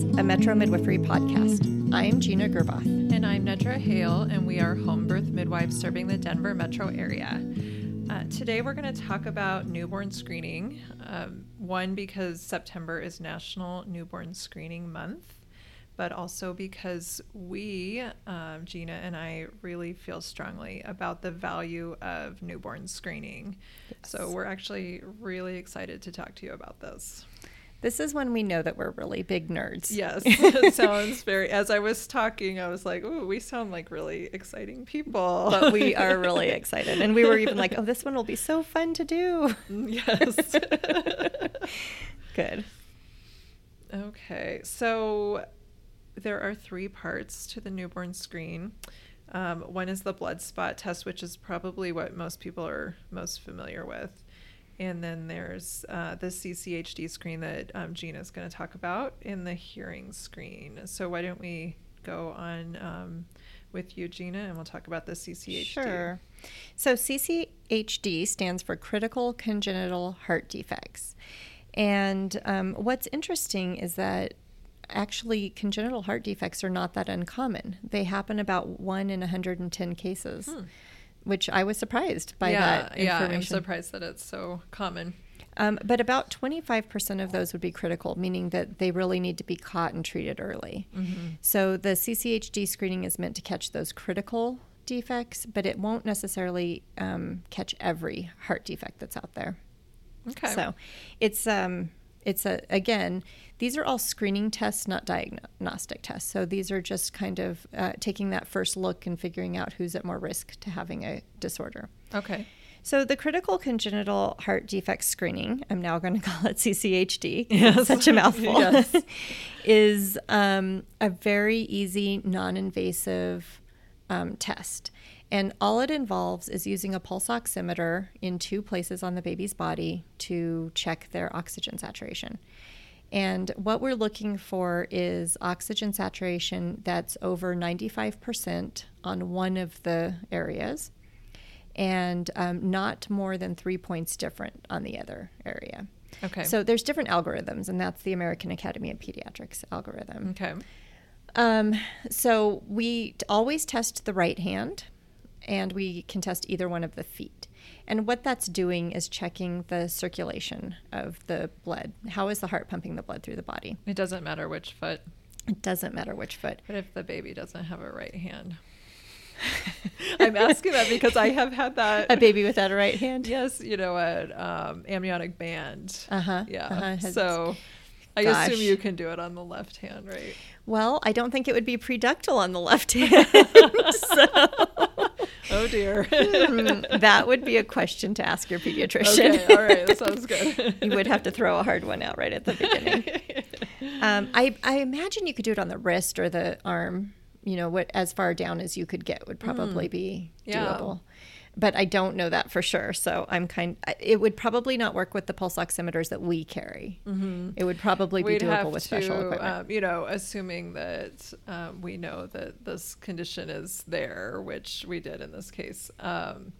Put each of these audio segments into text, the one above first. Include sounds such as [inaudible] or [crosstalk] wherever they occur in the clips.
A Metro Midwifery podcast. I'm Gina Gerboth. And I'm Nedra Hale, and we are home birth midwives serving the Denver metro area. Uh, today, we're going to talk about newborn screening. Um, one, because September is National Newborn Screening Month, but also because we, um, Gina and I, really feel strongly about the value of newborn screening. Yes. So, we're actually really excited to talk to you about this. This is when we know that we're really big nerds. Yes, [laughs] it sounds very. As I was talking, I was like, "Ooh, we sound like really exciting people." But we [laughs] are really excited, and we were even like, "Oh, this one will be so fun to do." Yes. [laughs] Good. Okay, so there are three parts to the newborn screen. Um, one is the blood spot test, which is probably what most people are most familiar with. And then there's uh, the CCHD screen that um, Gina's going to talk about in the hearing screen. So why don't we go on um, with you, Gina, and we'll talk about the CCHD. Sure. So CCHD stands for critical congenital heart defects. And um, what's interesting is that actually congenital heart defects are not that uncommon. They happen about one in 110 cases. Hmm which I was surprised by yeah, that information. Yeah, I'm surprised that it's so common. Um, but about 25% of those would be critical, meaning that they really need to be caught and treated early. Mm-hmm. So the CCHD screening is meant to catch those critical defects, but it won't necessarily um, catch every heart defect that's out there. Okay. So it's um, it's a again these are all screening tests not diagnostic tests so these are just kind of uh, taking that first look and figuring out who's at more risk to having a disorder okay so the critical congenital heart defect screening i'm now going [laughs] to call it cchd yes. such a mouthful [laughs] yes. [laughs] is um, a very easy non-invasive um, test and all it involves is using a pulse oximeter in two places on the baby's body to check their oxygen saturation. And what we're looking for is oxygen saturation that's over 95% on one of the areas and um, not more than three points different on the other area. Okay. So there's different algorithms, and that's the American Academy of Pediatrics algorithm. Okay. Um, so we always test the right hand and we can test either one of the feet. And what that's doing is checking the circulation of the blood. How is the heart pumping the blood through the body? It doesn't matter which foot. It doesn't matter which foot. But if the baby doesn't have a right hand? [laughs] I'm asking that because I have had that. A baby without a right hand? Yes, you know, an um, amniotic band. Uh huh. Yeah. Uh-huh. So I Gosh. assume you can do it on the left hand, right? Well, I don't think it would be preductal on the left [laughs] hand. [laughs] so. [laughs] Oh dear. Hmm, that would be a question to ask your pediatrician. Okay, all right, that sounds good. [laughs] you would have to throw a hard one out right at the beginning. [laughs] Um, I, I imagine you could do it on the wrist or the arm. You know, what as far down as you could get would probably mm. be doable. Yeah but I don't know that for sure. So I'm kind. It would probably not work with the pulse oximeters that we carry. Mm-hmm. It would probably be We'd doable with to, special equipment. Um, you know, assuming that um, we know that this condition is there, which we did in this case. Um,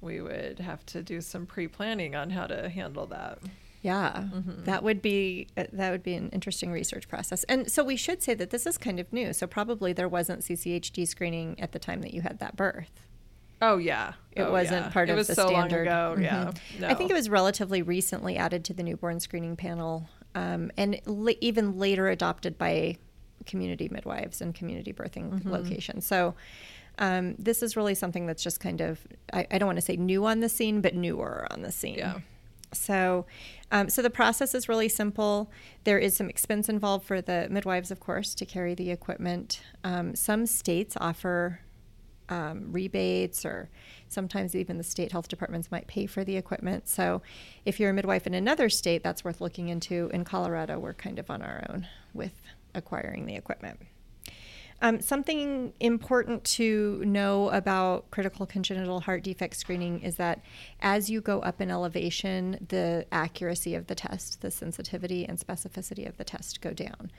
we would have to do some pre-planning on how to handle that. Yeah, mm-hmm. that would be uh, that would be an interesting research process. And so we should say that this is kind of new. So probably there wasn't CCHD screening at the time that you had that birth. Oh yeah, it oh, wasn't yeah. part it of was the so standard. Long ago. Mm-hmm. Yeah, no. I think it was relatively recently added to the newborn screening panel, um, and even later adopted by community midwives and community birthing mm-hmm. locations. So. Um, this is really something that's just kind of I, I don't want to say new on the scene, but newer on the scene. Yeah. So, um, so the process is really simple. There is some expense involved for the midwives, of course, to carry the equipment. Um, some states offer um, rebates or sometimes even the state health departments might pay for the equipment. So if you're a midwife in another state, that's worth looking into. In Colorado, we're kind of on our own with acquiring the equipment. Um, something important to know about critical congenital heart defect screening is that as you go up in elevation, the accuracy of the test, the sensitivity and specificity of the test go down.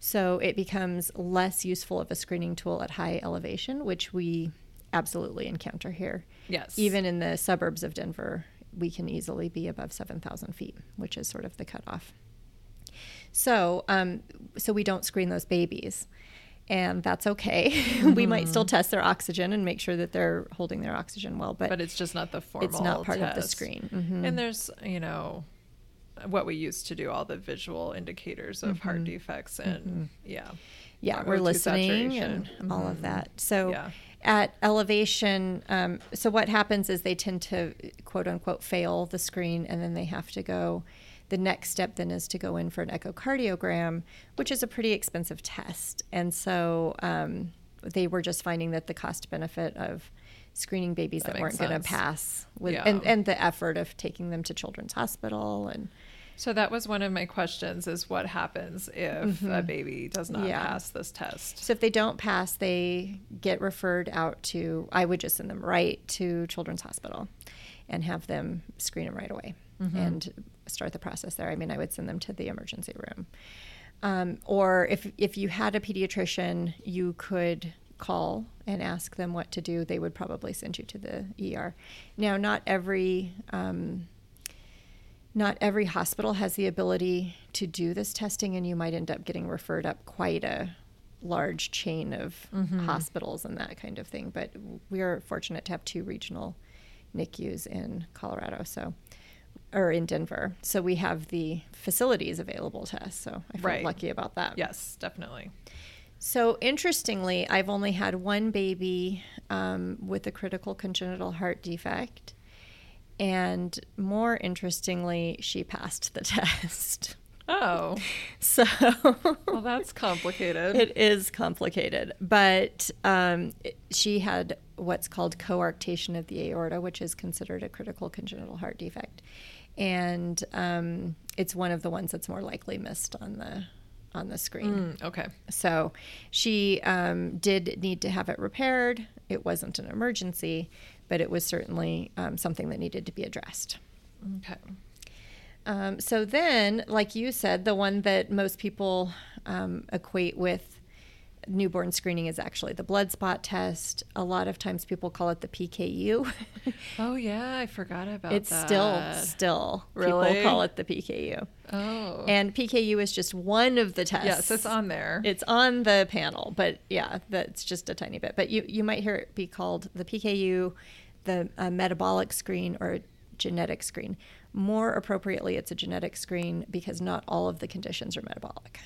So it becomes less useful of a screening tool at high elevation, which we absolutely encounter here. Yes. Even in the suburbs of Denver, we can easily be above 7,000 feet, which is sort of the cutoff. So, um, so we don't screen those babies, and that's okay. [laughs] we might still Mm-hmm. test their oxygen and make sure that they're holding their oxygen well, but, but it's just not the formal. it's not part of the test. screen. Mhm. And there's, you know, what we used to do, all the visual indicators of heart defects and yeah. Mm-hmm. yeah, or we're O2 listening and saturation. all Mhm. of that. So Yeah. at elevation, um, so what happens is they tend to quote unquote fail the screen, and then they have to go. The next step then is to go in for an echocardiogram, which is a pretty expensive test, and so um, they were just finding that the cost benefit of screening babies That that, weren't going to pass with Yeah. and, and the effort of taking them to children's hospital and So that was one of my questions is what happens if a baby does not Mm-hmm. Yeah. pass this test? So if they don't pass, they get referred out to, I would just send them right to Children's Hospital and have them screen them right away and start the process there. I mean, I would send them to the emergency room. Um, or if, if you had a pediatrician, you could call and ask them what to do. They would probably send you to the ER. Now, not every. Um, not every hospital has the ability to do this testing, and you might end up getting referred up quite a large chain of hospitals and that kind of thing. But we are fortunate to have two regional NICUs in Colorado, so or in Denver. So we have the facilities available to us. So I feel Right. lucky about that. Yes, definitely. So interestingly, I've only had one baby um, with a critical congenital heart defect. And more interestingly, she passed the [laughs] test. Oh, [laughs] So well, that's complicated. [laughs] it is complicated. But um, she had what's called coarctation of the aorta, which is considered a critical congenital heart defect. And um, it's one of the ones that's more likely missed on the on the screen. Mm, okay. So she um, did need to have it repaired. It wasn't an emergency, but it was certainly um, something that needed to be addressed. Okay. Um, so then, like you said, the one that most people um, equate with newborn screening is actually the blood spot test. A lot of times people call it the PKU. [laughs] Oh yeah, I forgot about it's that. It's still, still, Really? people call it the PKU. Oh. And PKU is just one of the tests. yes, it's on there. It's on the panel, but yeah, that's just a tiny bit. But you, you might hear it be called the PKU, the uh, metabolic screen, or genetic screen. More appropriately, it's a genetic screen because not all of the conditions are metabolic.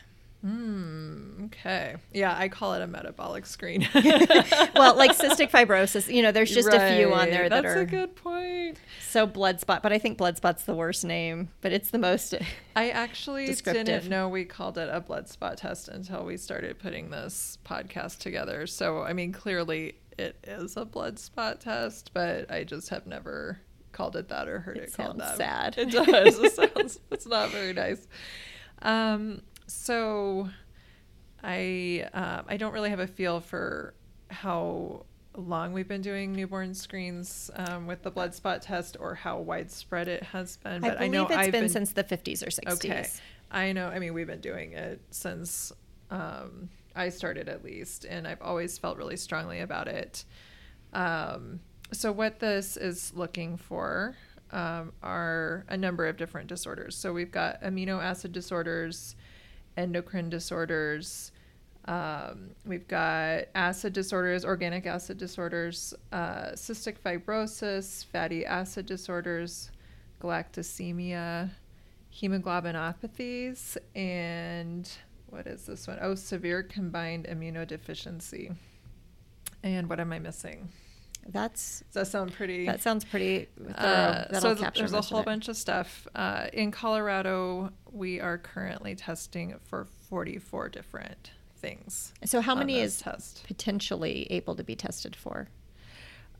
Mm, okay. Yeah, I call it a metabolic screen. [laughs] well, like cystic [laughs] fibrosis, you know, there's just a few on Right, there that That's are a good point. so blood spot. But I think blood spot's the worst name, but it's the most. [laughs] I actually didn't know we called it a blood spot test until we started putting this podcast together. So, I mean, clearly it is a blood spot test, but I just have never called it that or heard it, It called that. sad. It does. it sounds. It's not very nice. Um. So, I um, I don't really have a feel for how long we've been doing newborn screens um, with the blood spot test or how widespread it has been. I But I, believe know it's I've been, been since the 50s or 60s. Okay. I know. I mean, we've been doing it since um, I started, at least, and I've always felt really strongly about it. Um, so, what this is looking for um, are a number of different disorders. So, we've got amino acid disorders, endocrine disorders. Um, we've got acid disorders, organic acid disorders, uh, cystic fibrosis, fatty acid disorders, galactosemia, hemoglobinopathies, and what is this one? Oh, severe combined immunodeficiency. And what am I missing? That's Does that sound pretty? that sounds pretty thorough. Uh, so th- there's a whole bunch of stuff. Uh, in Colorado, we are currently testing for 44 different things. So how many is test? potentially able to be tested for?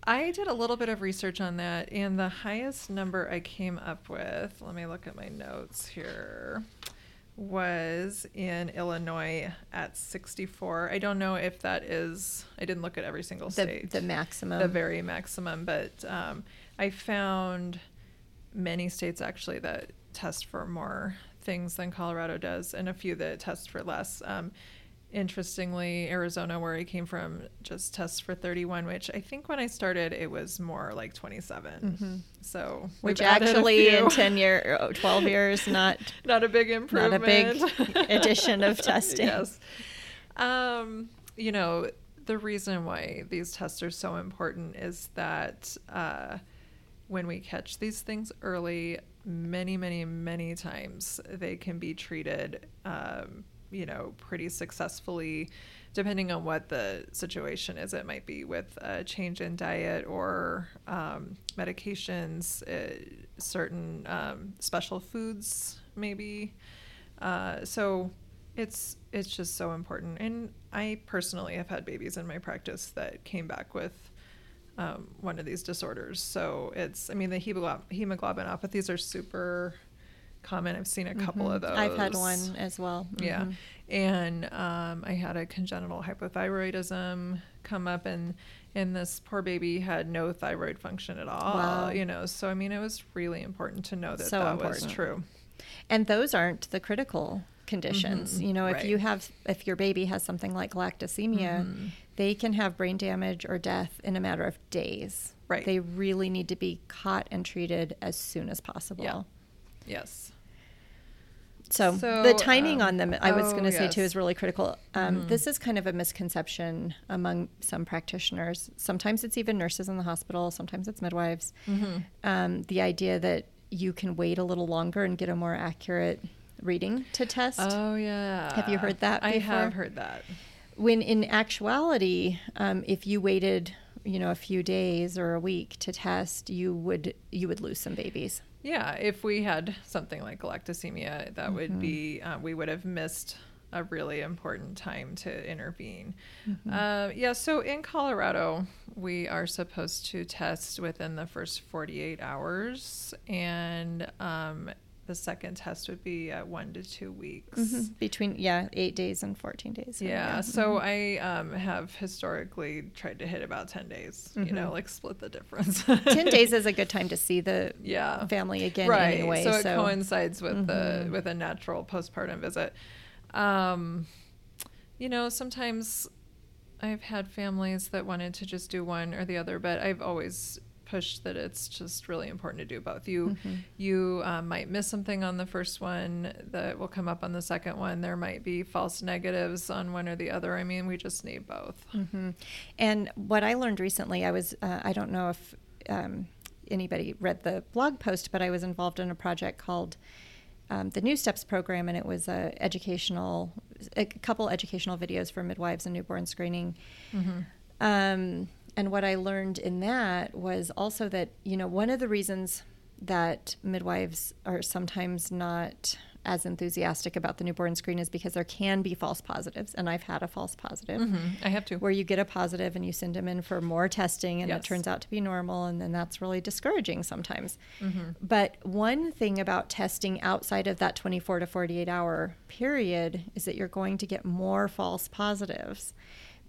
I did a little bit of research on that, and the highest number I came up with, let me look at my notes here, was in Illinois at 64. I don't know if that is, I didn't look at every single The, state. the maximum. the very maximum, but um, I found many states actually that test for more things than Colorado does, and a few that test for less. Um, interestingly, Arizona, where I came from, just tests for 31, which I think when I started it was more like 27. So Which we've added a actually in 10 year, oh, 12 years, [laughs] not not a big improvement. not a big [laughs] addition of testing. yes. Um, you know, the reason why these tests are so important is that uh, when we catch these things early, many, many, many times they can be treated, um, you know, pretty successfully. Depending on what the situation is, it might be with a change in diet or um, medications, uh, certain um, special foods, maybe. Uh, so it's it's just so important. And I personally have had babies in my practice that came back with um, one of these disorders. So it's I mean the hemoglob- hemoglobinopathies are super common. I've seen a couple of those. Mm-hmm. I've had one as well. Yeah. Mhm. And um, I had a congenital hypothyroidism come up, and and this poor baby had no thyroid function at all. Wow. You know, so I mean, it was really important to know that So that was important. true. And those aren't the critical conditions. Mhm. You know, if Right. you have, if your baby has something like galactosemia, Mhm. they can have brain damage or death in a matter of days. Right. They really need to be caught and treated as soon as possible. Yeah. Yes. So, So, the timing um, on them, I was oh, going to say too, is really critical. Um, Mhm. This is kind of a misconception among some practitioners. Sometimes it's even nurses in the hospital, sometimes it's midwives. Mm-hmm. Um, the idea that you can wait a little longer and get a more accurate reading to test. Oh yeah. Have you heard that Before? I have heard that. when in actuality, um, if you waited, you know, a few days or a week to test, you would you would lose some babies. Yeah, if we had something like galactosemia, that would Mm-hmm. be uh, we would have missed a really important time to intervene. Mm-hmm. Uh, yeah, so in Colorado, we are supposed to test within the first 48 hours, and um, the second test would be at one to two weeks. Mhm. Between yeah, eight days and fourteen days. So, Yeah, so I um, have historically tried to hit about 10 days, you know, Mhm. like split the difference. [laughs] ten days is a good time to see the yeah family again right anyway. so it so coincides with the Mhm. with a natural postpartum visit um you know sometimes i've had families that wanted to just do one or the other but i've always pushed that it's just really important to do both you Mhm. you um, might miss something on the first one that will come up on the second one there might be false negatives on one or the other i mean we just need both hmm And what I learned recently, I was, uh, I don't know if um, anybody read the blog post, but I was involved in a project called um, the New Steps program, and it was a educational, a couple educational videos for midwives and newborn screening. mm-hmm. Um, and what I learned in that was also that, you know, one of the reasons that midwives are sometimes not as enthusiastic about the newborn screen is because there can be false positives. And I've had a false positive Mm-hmm. i have to where you get a positive and you send them in for more testing and Yes. it turns out to be normal and then that's really discouraging sometimes mm-hmm. but one thing about testing outside of that 24 to 48 hour period is that you're going to get more false positives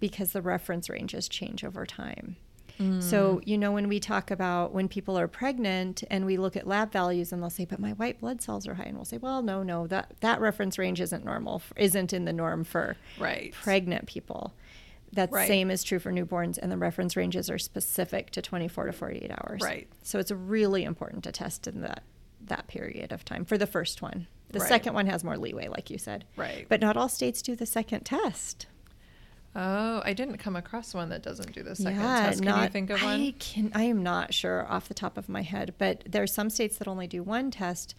because the reference ranges change over time mm. so, you know, when we talk about when people are pregnant and we look at lab values and they'll say, but my white blood cells are high. And we'll say, well, no, no, that, that reference range isn't normal, isn't in the norm for right pregnant people. That Right. same is true for newborns, and the reference ranges are specific to 24 to 48 hours. Right. So it's really important to test in that that period of time for the first one. The Right. second one has more leeway, like you said. right But not all states do the second test. Oh, I didn't come across one that doesn't do the second test. Can you think of one? I can. I am not sure off the top of my head, but there are some states that only do one test,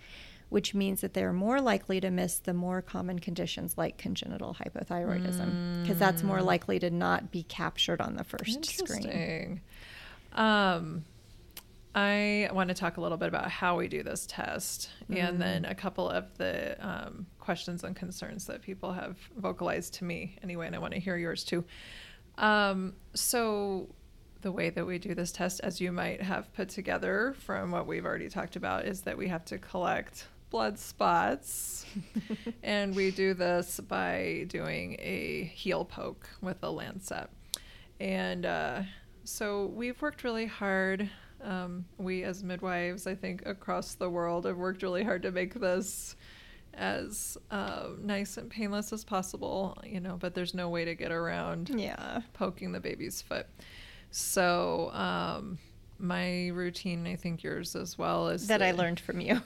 which means that they're more likely to miss the more common conditions like congenital hypothyroidism, because that's more likely to not be captured on the first screen. Interesting. Um, I want to talk a little bit about how we do this test, and then a couple of the um, questions and concerns that people have vocalized to me anyway, and I want to hear yours too. Um, so, the way that we do this test, as you might have put together from what we've already talked about, is that we have to collect blood spots. [laughs] and we do this by doing a heel poke with a lancet. And uh, so we've worked really hard. Um, we, as midwives, I think across the world, have worked really hard to make this as uh, nice and painless as possible, you know, but there's no way to get around Yeah. poking the baby's foot. So, um, my routine, I think yours as well, is That I learned from you.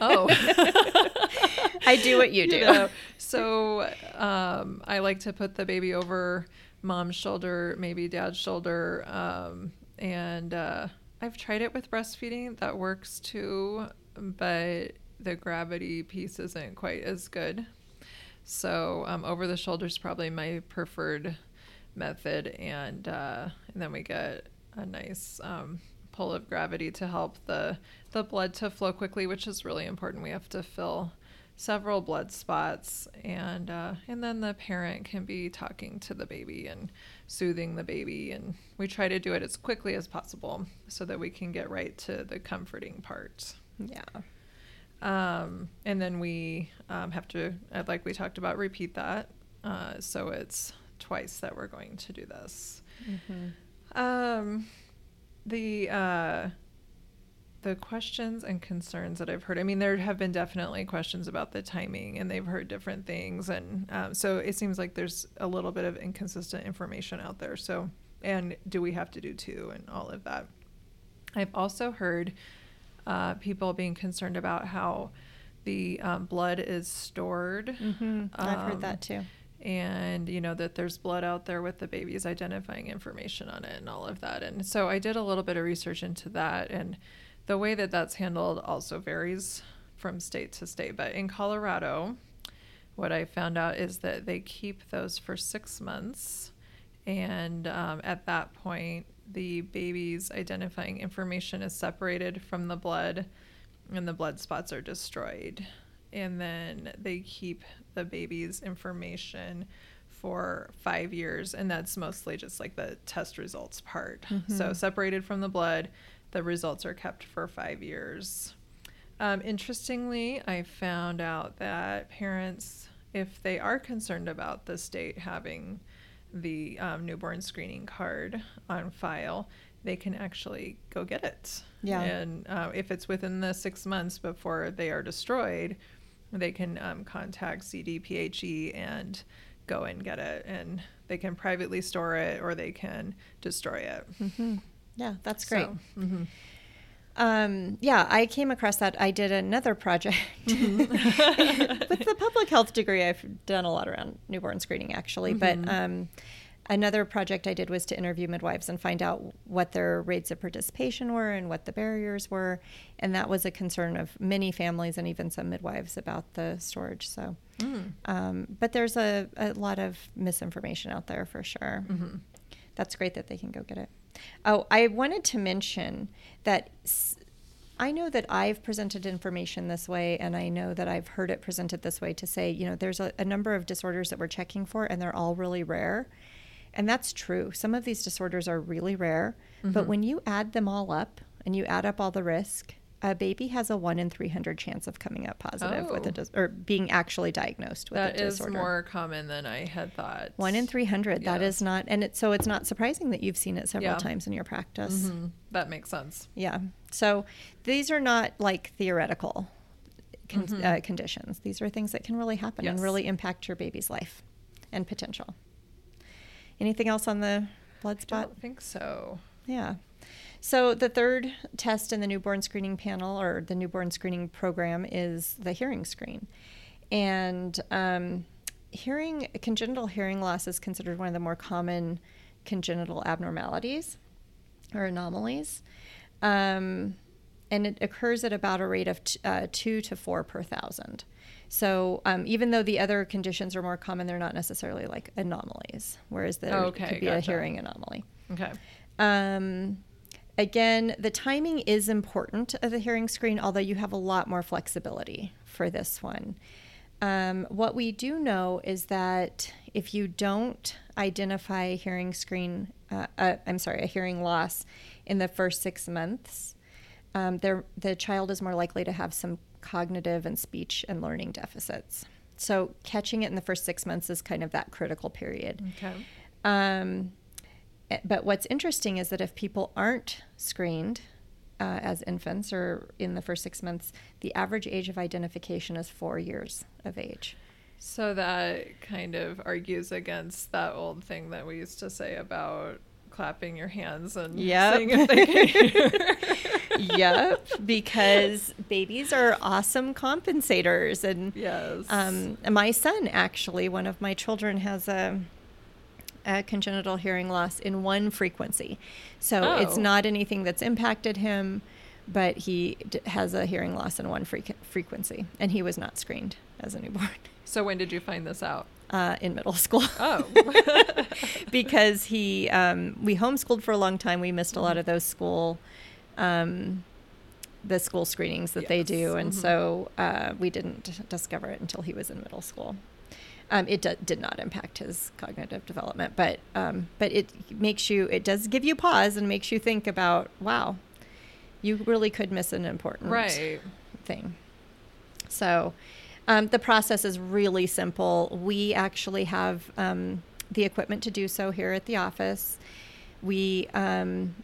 Oh. [laughs] I do what you do. know, so um, I like to put the baby over mom's shoulder, maybe dad's shoulder. Um, and uh, I've tried it with breastfeeding. That works too, but the gravity piece isn't quite as good. So um, over the shoulder is probably my preferred method. And, uh, and then we get a nice um, pull of gravity to help the, the blood to flow quickly, which is really important. We have to fill several blood spots and uh, and then the parent can be talking to the baby and soothing the baby and we try to do it as quickly as possible so that we can get right to the comforting part Yeah. Um, and then we um, have to uh, like we talked about repeat that uh, so it's twice that we're going to do this um, the uh, the questions and concerns that I've heard. I mean, there have been definitely questions about the timing, and they've heard different things, and um, so it seems like there's a little bit of inconsistent information out there. So, and do we have to do two, and all of that. I've also heard uh, people being concerned about how the um, blood is stored. Hmm I've heard Um, that too. and you know that there's blood out there with the baby's identifying information on it and all of that. And so i did a little bit of research into that and the way that that's handled also varies from state to state. But in colorado what i found out is that they keep those for six months. And um, at that point the baby's identifying information is separated from the blood and the blood spots are destroyed. And then they keep the baby's information for five years and that's mostly just like the test results part. So separated from the blood the results are kept for five years. Um, interestingly i found out that parents if they are concerned about the state having the um, newborn screening card on file they can actually go get it Yeah. and uh, if it's within the six months before they are destroyed they can um, contact CDPHE and go and get it, and they can privately store it or they can destroy it. hmm Yeah, that's great. So, mhm. Um, yeah, I came across that. I did another project Mm-hmm. [laughs] [laughs] with the public health degree. I've done a lot around newborn screening, actually. Mm-hmm. But um, another project I did was to interview midwives and find out what their rates of participation were and what the barriers were. And that was a concern of many families and even some midwives about the storage. So, Mm. um, but there's a, a lot of misinformation out there for sure. Mhm. That's great that they can go get it. Oh, I wanted to mention that I know that I've presented information this way, and I know that I've heard it presented this way to say, you know, there's a, a number of disorders that we're checking for, and they're all really rare. And that's true. Some of these disorders are really rare, but Mhm. when you add them all up and you add up all the risk, a baby has a one in 300 chance of coming up positive with Oh. a dis- or being actually diagnosed with That a is disorder. more common than I had thought. One in 300. That Yeah. is not, and it, so it's not surprising that you've seen it several Yeah. times in your practice. Mhm. That makes sense. Yeah. So these are not like theoretical con- Mhm. uh, conditions. These are things that can really happen and really impact your baby's life and potential. Anything else on the blood spot? I don't think so. Yeah. So the third test in the newborn screening panel or the newborn screening program is the hearing screen. And um, hearing congenital hearing loss is considered one of the more common congenital abnormalities or anomalies. Um, and it occurs at about a rate of t- uh, two to four per thousand. So um, even though the other conditions are more common, they're not necessarily like anomalies, whereas there Okay, could be a hearing anomaly. Okay. Um, again, the timing is important of the hearing screen, although you have a lot more flexibility for this one. Um, what we do know is that if you don't identify a hearing screen, uh, uh, I'm sorry, a hearing loss in the first six months, um, the child is more likely to have some cognitive and speech and learning deficits. So catching it in the first six months is kind of that critical period. Okay. Um, but what's interesting is that if people aren't screened uh, as infants or in the first six months, the average age of identification is four years of age. So that kind of argues against that old thing that we used to say about clapping your hands and Yep. seeing if they can [laughs] hear. yep, because babies are awesome compensators. And yes. um, my son, actually, one of my children, has a, a congenital hearing loss in one frequency. So it's Oh. not anything that's impacted him, but he d- has a hearing loss in one frequ- frequency. And he was not screened as a newborn [laughs] so when did you find this out? uh, in middle school. Oh. [laughs] because he um, we homeschooled for a long time. We missed a lot of those school um, the school screenings that they do, Yes. and Mhm. so uh, we didn't discover it until he was in middle school. Um, it d- did not impact his cognitive development, but um, but it makes you it does give you pause and makes you think about wow, you really could miss an important right. thing. So um, the process is really simple. We actually have um, the equipment to do so here at the office. We um,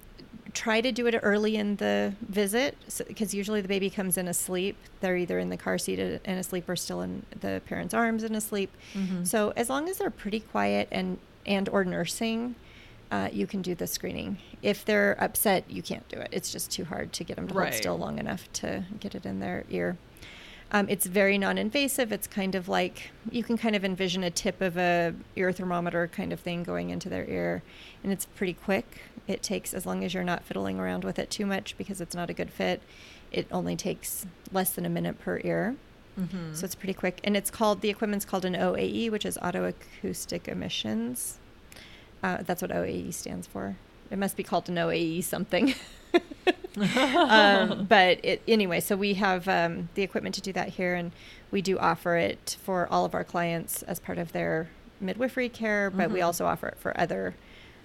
try to do it early in the visit because usually the baby comes in asleep. They're either in the car seat and asleep or still in the parent's arms and asleep. Mhm. So as long as they're pretty quiet and and or nursing, uh, you can do the screening. If they're upset, you can't do it. It's just too hard to get them to Right. hold still long enough to get it in their ear. Um, it's very non-invasive. It's kind of like you can kind of envision a tip of a ear thermometer kind of thing going into their ear, and it's pretty quick. It takes as long as you're not fiddling around with it too much because it's not a good fit. It only takes less than a minute per ear. Mhm. So it's pretty quick. And it's called, the equipment's called an OAE, which is otoacoustic emissions. Uh, that's what OAE stands for. It must be called an OAE something. [laughs] [laughs] um, but it, anyway, so we have um, the equipment to do that here, and we do offer it for all of our clients as part of their midwifery care, but we Mhm. also offer it for other.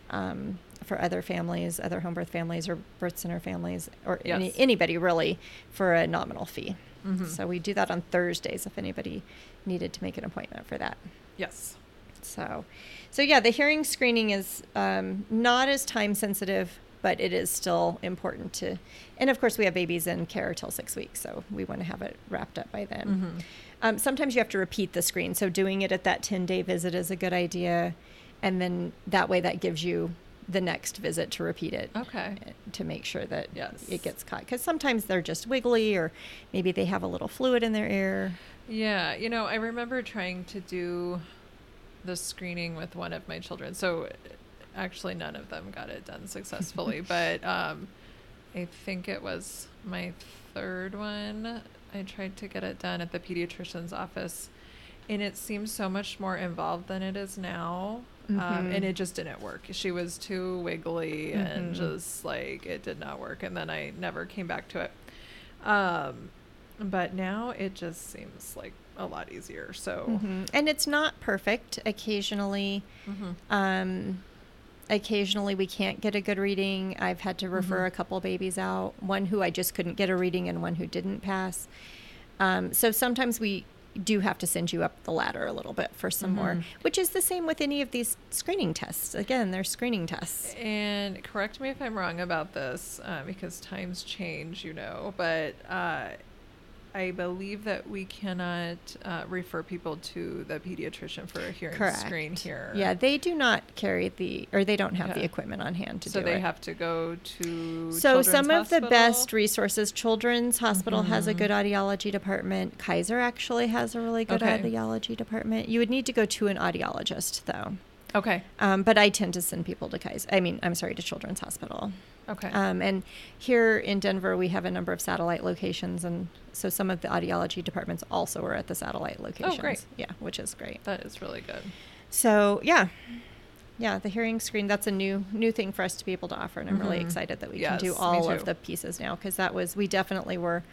Um, for other families, other home birth families, or birth center families, or any, anybody really, for a nominal fee. Mhm. So we do that on Thursdays if anybody needed to make an appointment for that. yes. So, so yeah, the hearing screening is um, not as time sensitive, but it is still important to. And of course, we have babies in care till six weeks, so we want to have it wrapped up by then. Mhm. Um, sometimes you have to repeat the screen, so doing it at that ten day visit is a good idea, and then that way that gives you the next visit to repeat it Okay. uh, to make sure that Yes. it gets caught because sometimes they're just wiggly or maybe they have a little fluid in their ear Yeah, you know, I remember trying to do the screening with one of my children. So actually none of them got it done successfully, [laughs] but um I think it was my third one. I tried to get it done at the pediatrician's office and it seems so much more involved than it is now. Um, Mhm. and it just didn't work. She was too wiggly and Mhm. just like it did not work. And then I never came back to it. Um, but now it just seems like a lot easier. So, Mhm. and it's not perfect occasionally Mhm. um, occasionally we can't get a good reading i've had to refer Mhm. a couple babies out one who i just couldn't get a reading and one who didn't pass um, so sometimes we do have to send you up the ladder a little bit for some more Mhm. which is the same with any of these screening tests again they're screening tests and correct me if I'm wrong about this uh, because times change, you know, but uh, I believe that we cannot uh, refer people to the pediatrician for a hearing Correct. screen here. Yeah, they do not carry the, or they don't have the equipment on hand to so do it. So they have to go to. so Children's some of the best resources, Children's Hospital has a Mhm. good audiology department. Kaiser actually has a really good Okay. audiology department. You would need to go to an audiologist though. Okay. Um, but I tend to send people to Kaiser. I mean, I'm sorry, to Children's Hospital. Okay. Um, and here in Denver, we have a number of satellite locations, and so some of the audiology departments also are at the satellite locations. Oh, great. Yeah, which is great. that is really good. So yeah, yeah, the hearing screen. That's a new new thing for us to be able to offer, and I'm really Mhm. excited that we Yes, can do all of the pieces now because that was we definitely were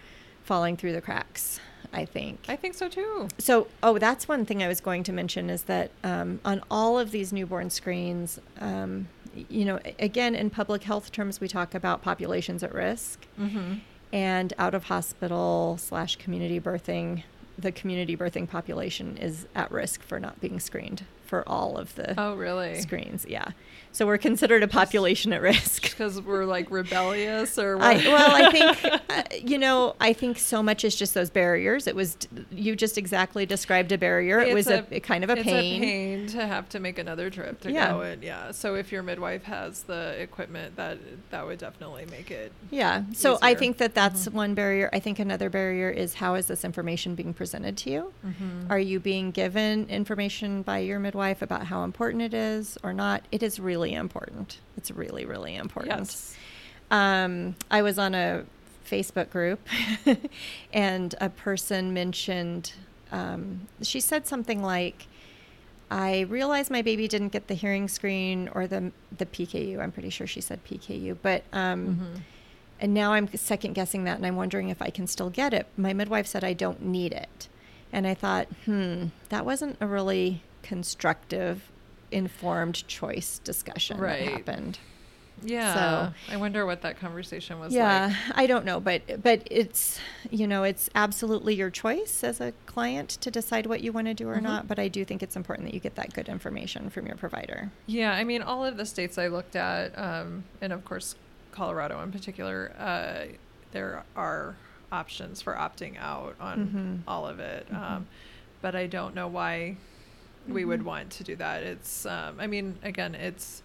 falling through the cracks. I think. I think so too. So, oh, that's one thing I was going to mention is that um, on all of these newborn screens, um, you know, again, in public health terms, we talk about populations at risk Mm-hmm. and out of hospital slash community birthing. The community birthing population is at risk for not being screened for all of the Oh, really? screens. Yeah. So we're considered a population at risk. Because we're like rebellious, or I, well, I think [laughs] uh, you know. I think so much is just those barriers. It was you just exactly described a barrier. It was a, a kind of a it's pain. a pain to have to make another trip to Yeah. go and yeah. So if your midwife has the equipment, that that would definitely make it. Yeah. So I think that that's one barrier. I think another barrier is how is this information being presented to you? Mm-hmm. Are you being given information by your midwife about how important it is or not? It is really important. It's really, really important. Yes. Um, I was on a Facebook group [laughs] and a person mentioned, um, she said something like, I realized my baby didn't get the hearing screen or the the PKU. I'm pretty sure she said PKU, but um, Mhm. and now I'm second guessing that, and I'm wondering if I can still get it. My midwife said I don't need it, and I thought, hmm, that wasn't a really constructive, informed choice discussion Right. that happened. Yeah. So I wonder what that conversation was yeah, like. I don't know, but but it's you know it's absolutely your choice as a client to decide what you want to do or Mhm. not. But I do think it's important that you get that good information from your provider. Yeah, I mean, all of the states I looked at, um, and of course, Colorado in particular, uh, there are options for opting out on Mhm. all of it. Mhm. Um, but I don't know why we would Mhm. want to do that. It's, um, I mean, again, it's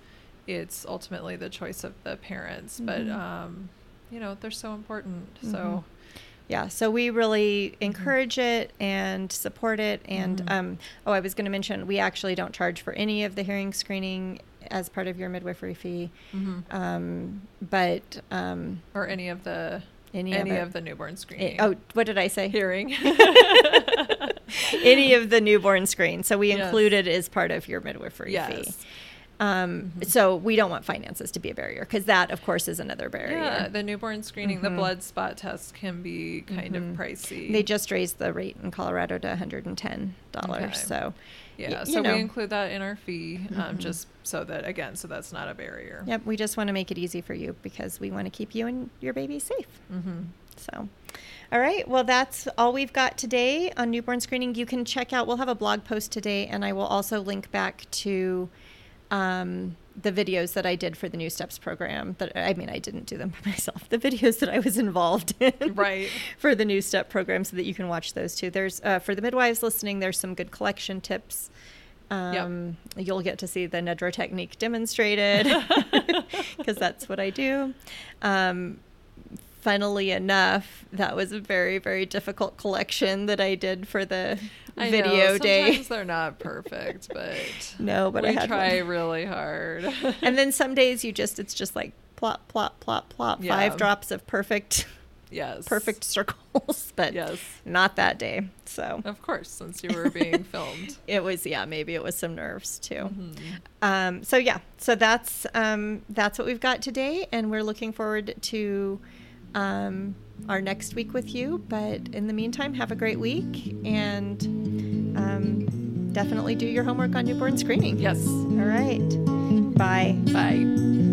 it's ultimately the choice of the parents, but Mhm. um, you know, they're so important. So Yeah, so we really encourage it and support it. And Mhm. um, oh, I was going to mention we actually don't charge for any of the hearing screening as part of your midwifery fee, mhm. um, but um, or any of the any, any, of, of the newborn screening. oh, what did I say? hearing. [laughs] any of the newborn screen. So we Yes. include it as part of your midwifery fee. Um, Mhm. So we don't want finances to be a barrier because that, of course, is another barrier. Yeah, the newborn screening, the Mhm. blood spot test can be kind Mhm. of pricey. They just raised the rate in Colorado to $110. Okay. So yeah, y- so know. we include that in our fee, um, Mhm. just so that again, so that's not a barrier. Yep, we just want to make it easy for you because we want to keep you and your baby safe. Mm-hmm. So, all right. Well, that's all we've got today on newborn screening. You can check out, we'll have a blog post today, and I will also link back to um, the videos that I did for the New Steps program. That I mean, I didn't do them by [laughs] myself. The videos that I was involved in, Right. [laughs] for the New Step program, so that you can watch those too. There's uh, for the midwives listening. There's some good collection tips. Um, You'll get to see the Nedra technique demonstrated [laughs] because that's what I do. Um, funnily enough, that was a very, very difficult collection that I did for the I video know, day. Sometimes they're [laughs] not perfect, but No, but I try one. really hard. And then some days you just, it's just like plop, plop, plop, plop, Yeah. five drops of perfect, yes, perfect circles, [laughs] but Yes, not that day. So of course, since you were being [laughs] filmed. it was, yeah, maybe it was some nerves too. Mhm. Um, so yeah, so that's um, that's what we've got today, and we're looking forward to um, our next week with you. But in the meantime, have a great week, and um, definitely do your homework on newborn screening. Yes. All right. Bye. Bye.